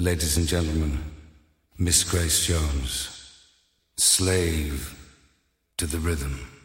Ladies and gentlemen, Miss Grace Jones, slave to the rhythm.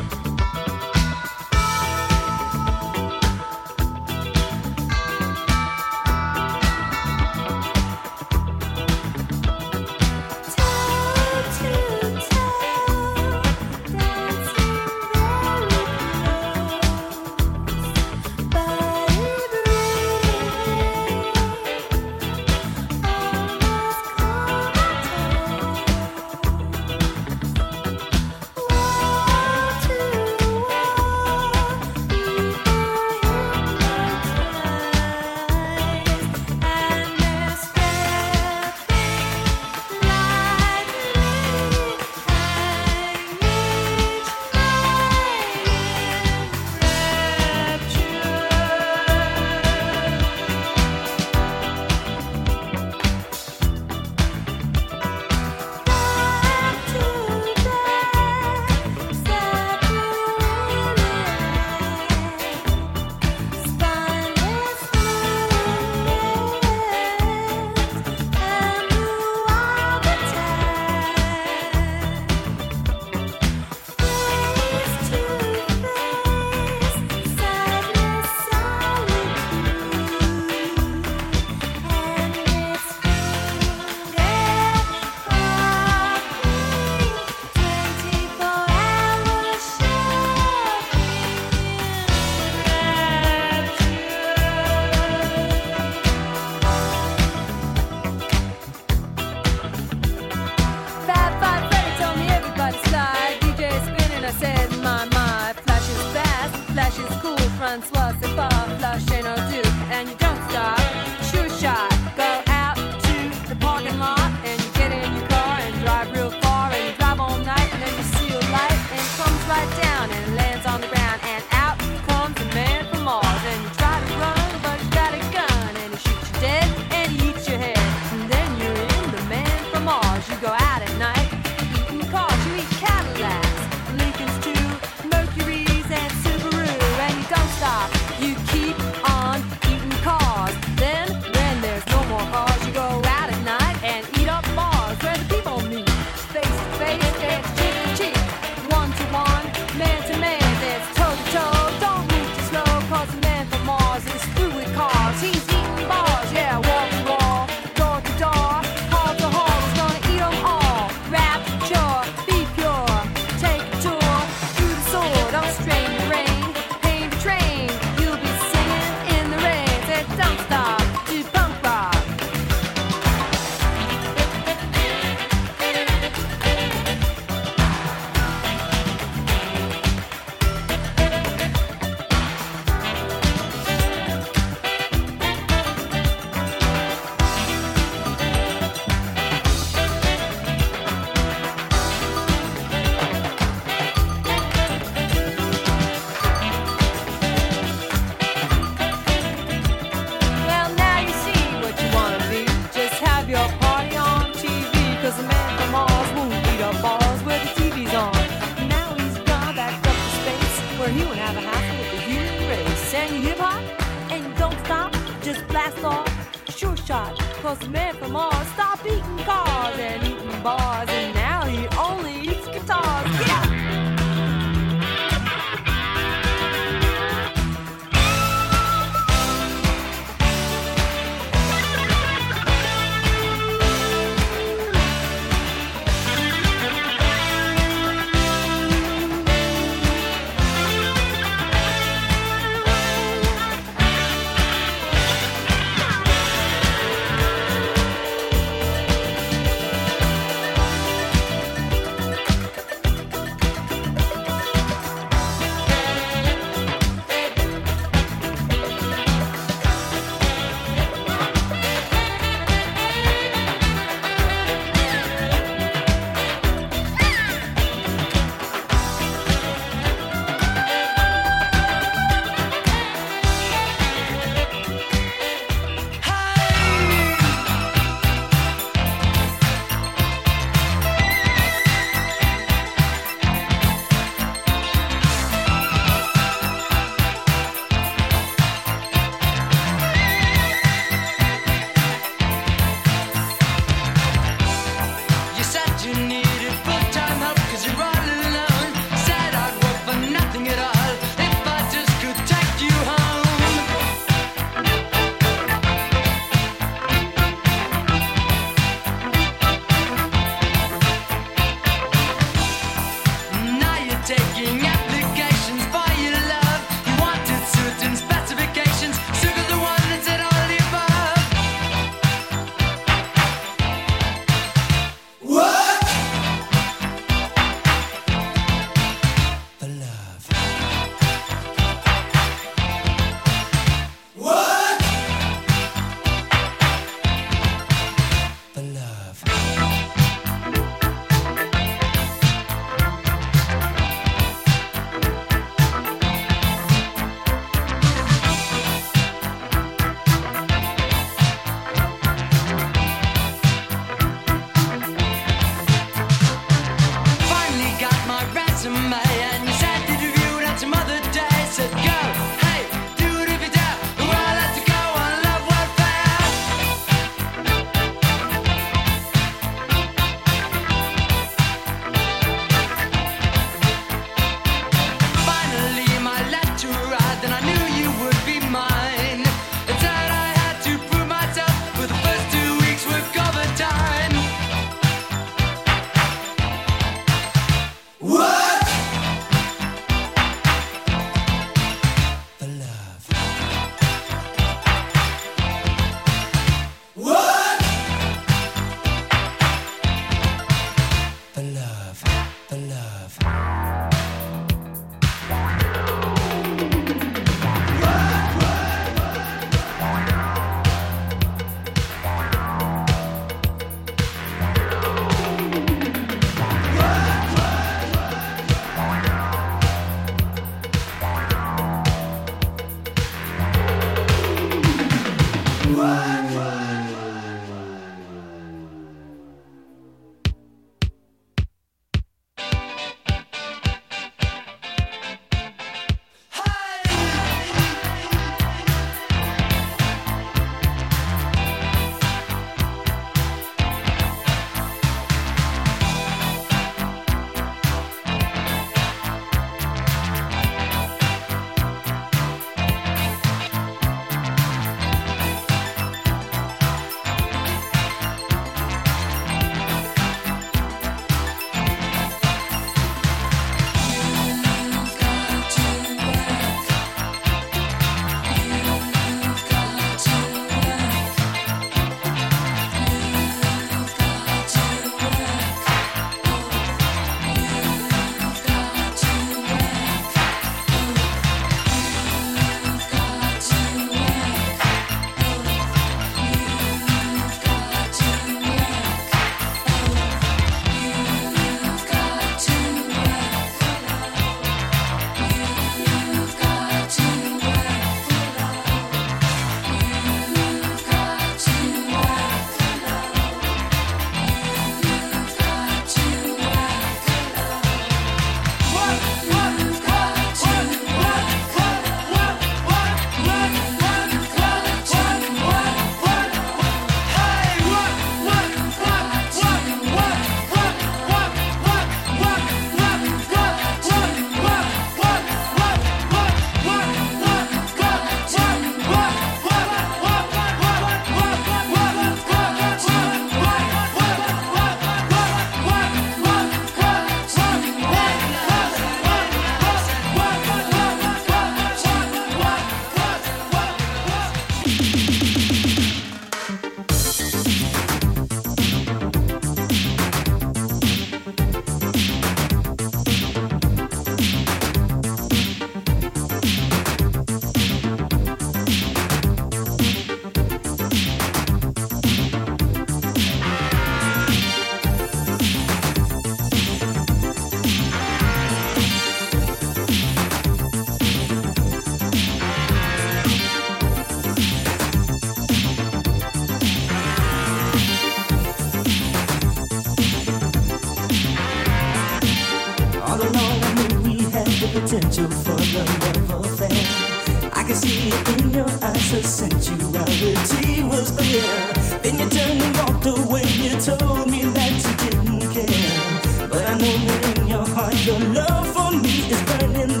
Your heart, your love for me is burning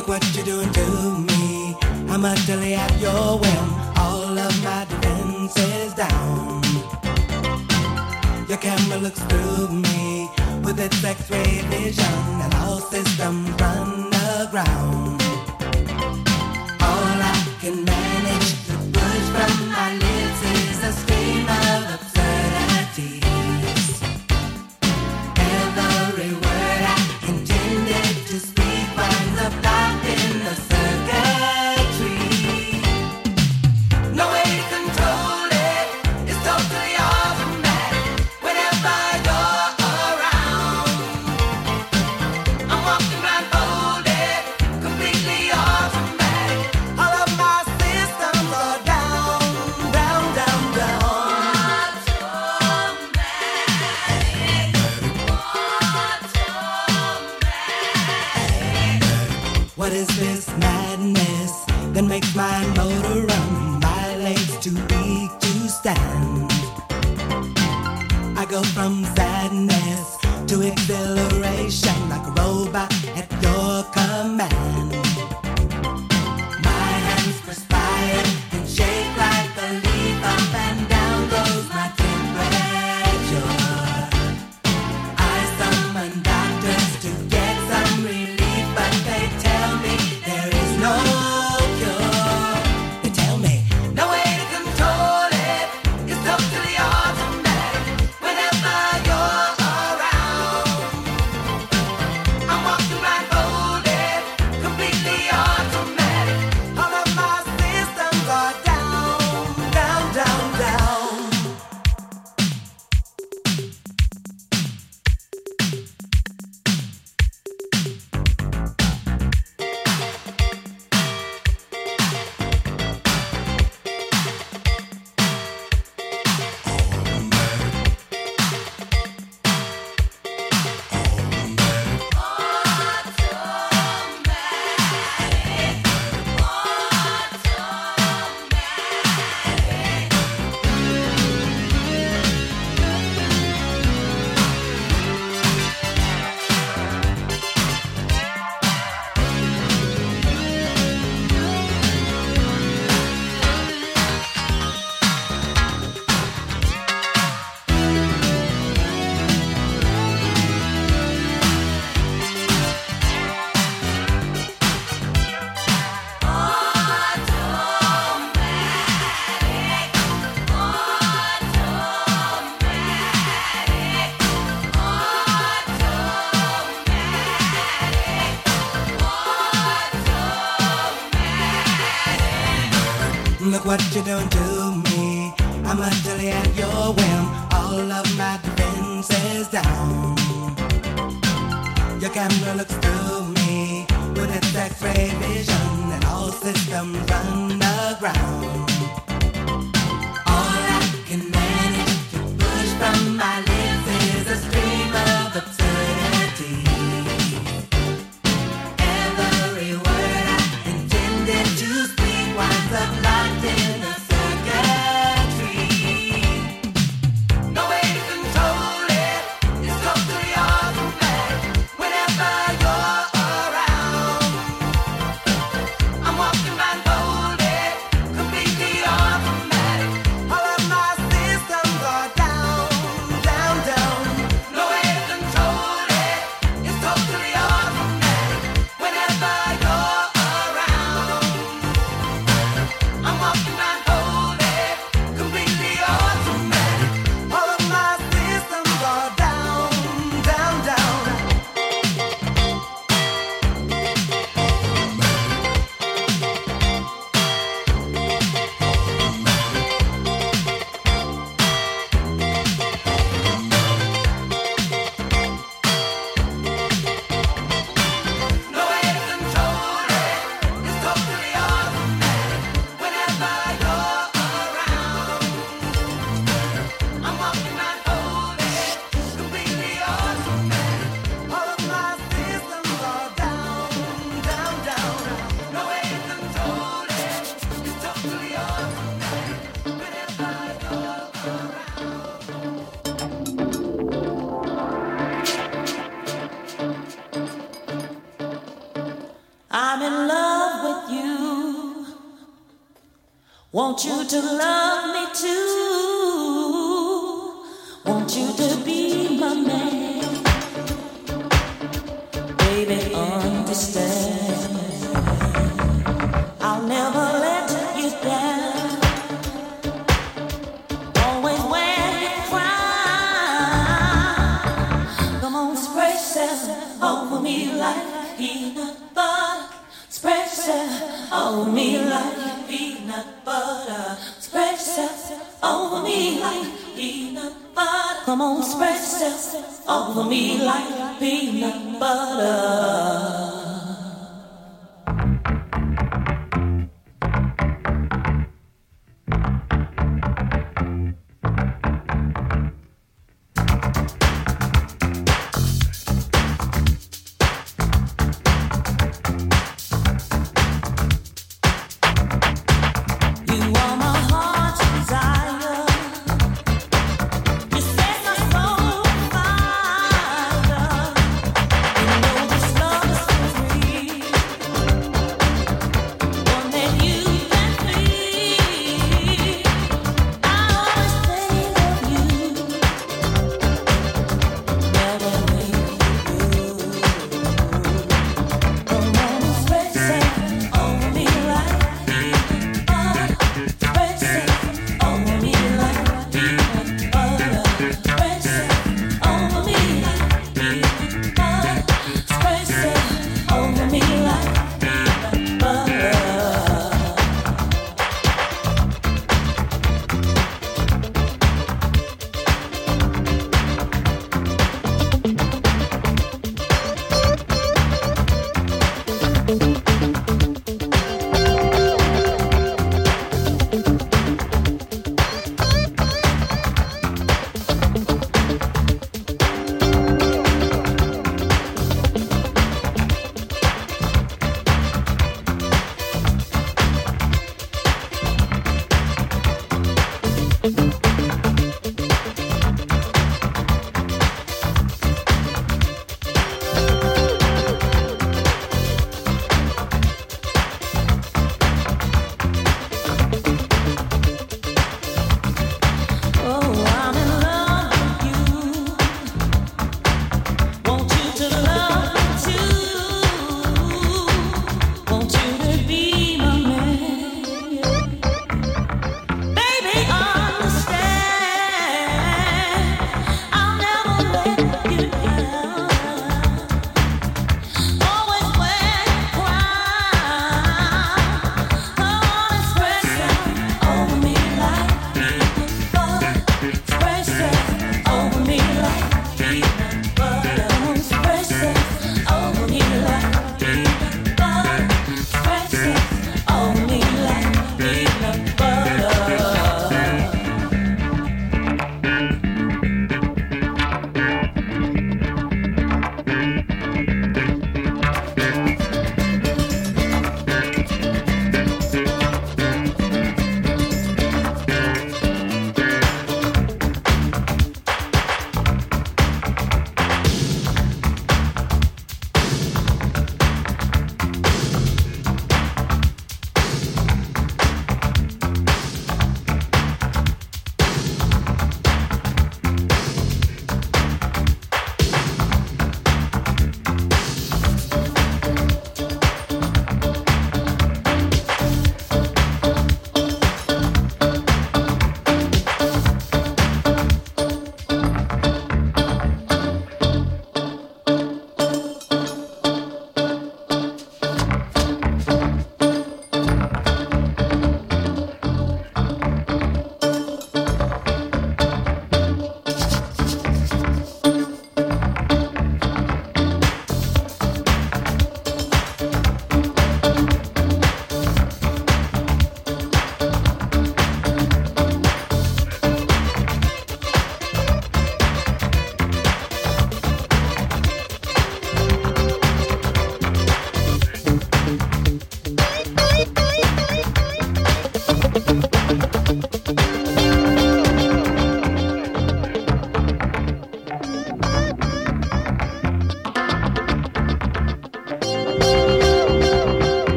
look what you're doing to me. I'm utterly at your whim. All of my defenses down. Your camera looks through me with its X-ray vision, and all systems run aground. All I can manage to push from to love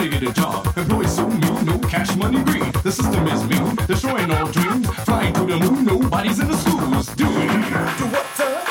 to get a job. Employees so mean, no cash money green. The system is mean, destroying all dreams. Flying to the moon, nobody's in the schools doing. Do what, the.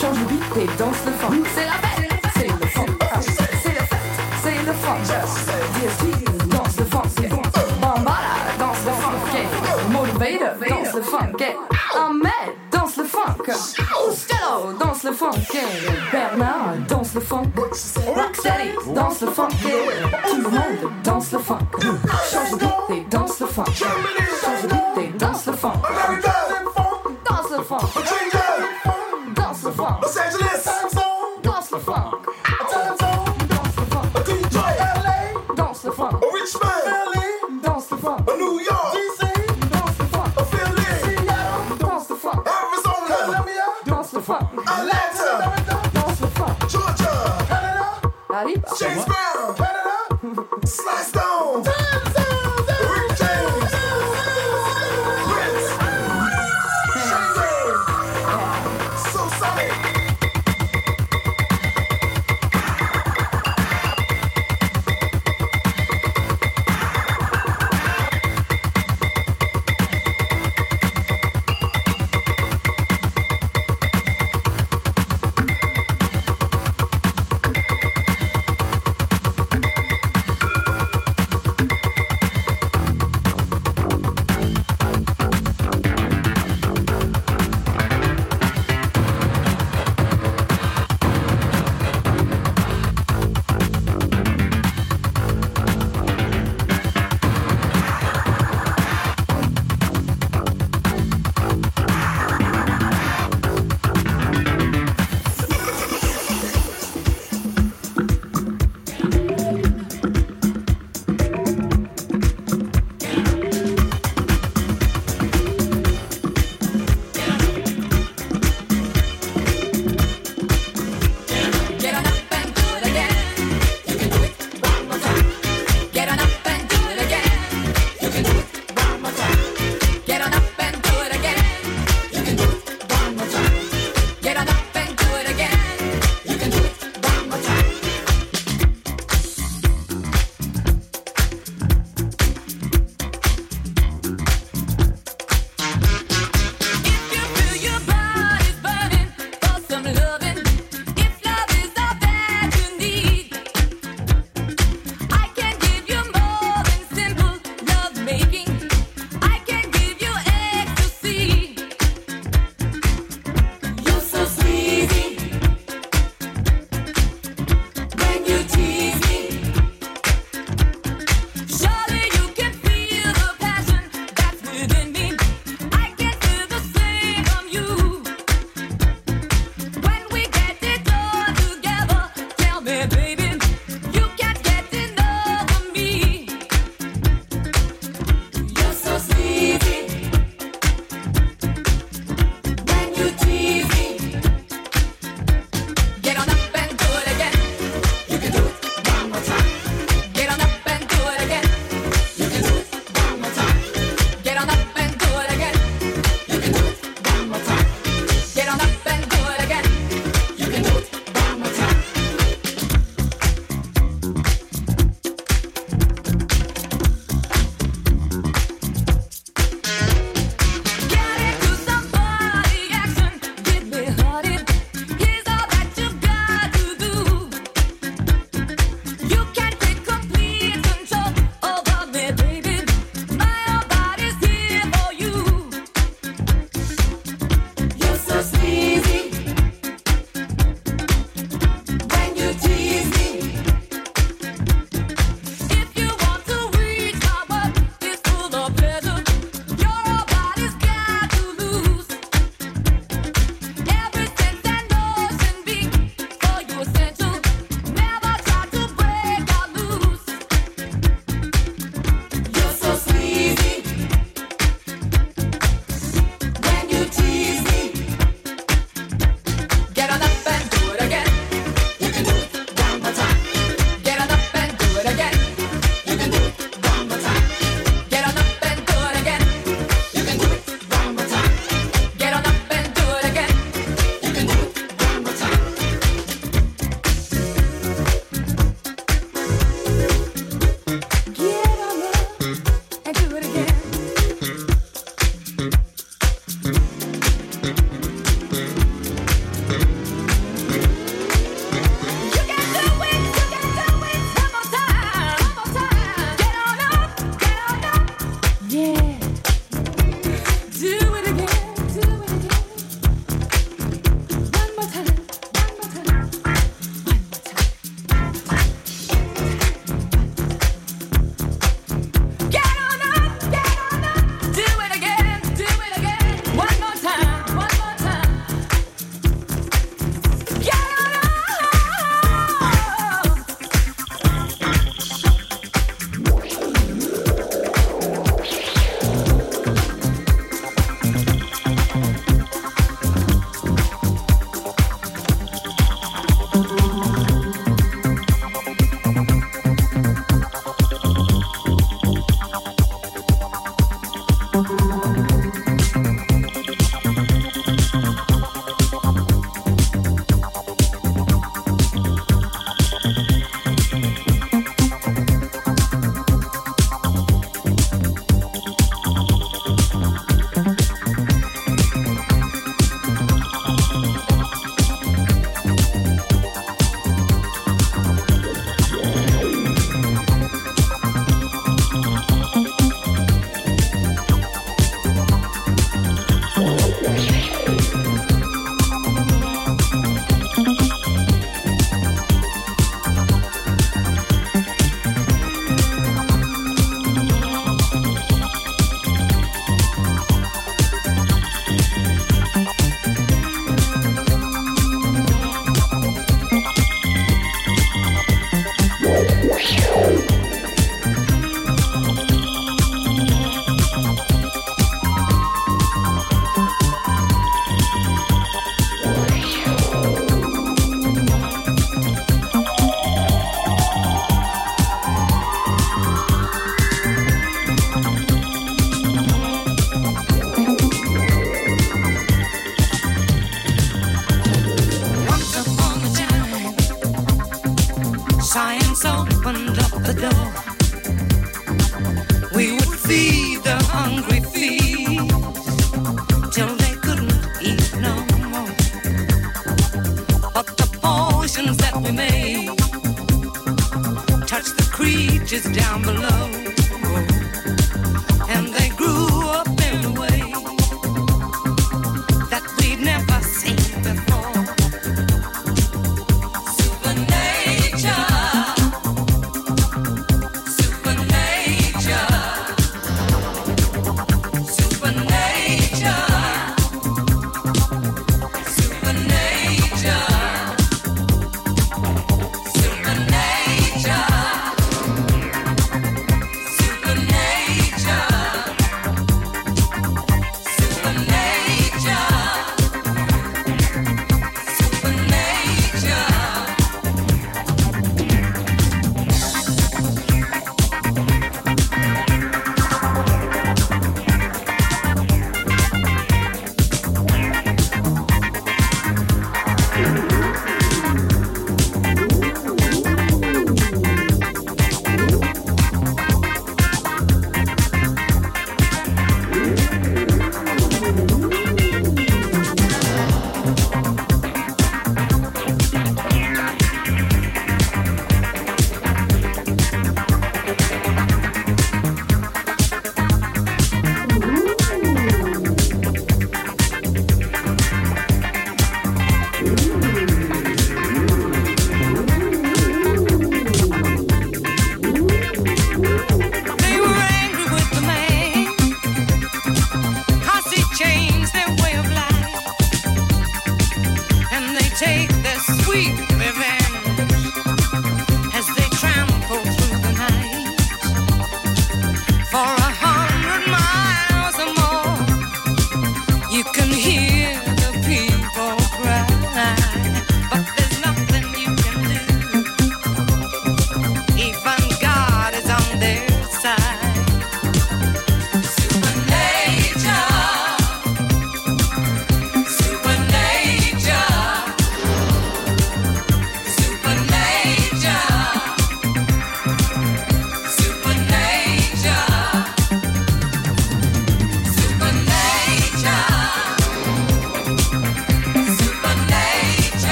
change le beat et danse le funk. C'est la fête, c'est le funk, c'est la fête, c'est le funk. DSP, danse le funk, Bambara, danse le funk, Motivator, danse le funk, Ahmed, danse le funk, Costello, danse le funk, Bernard, danse le funk, Rocksteady, danse le funk, tout le monde danse le funk.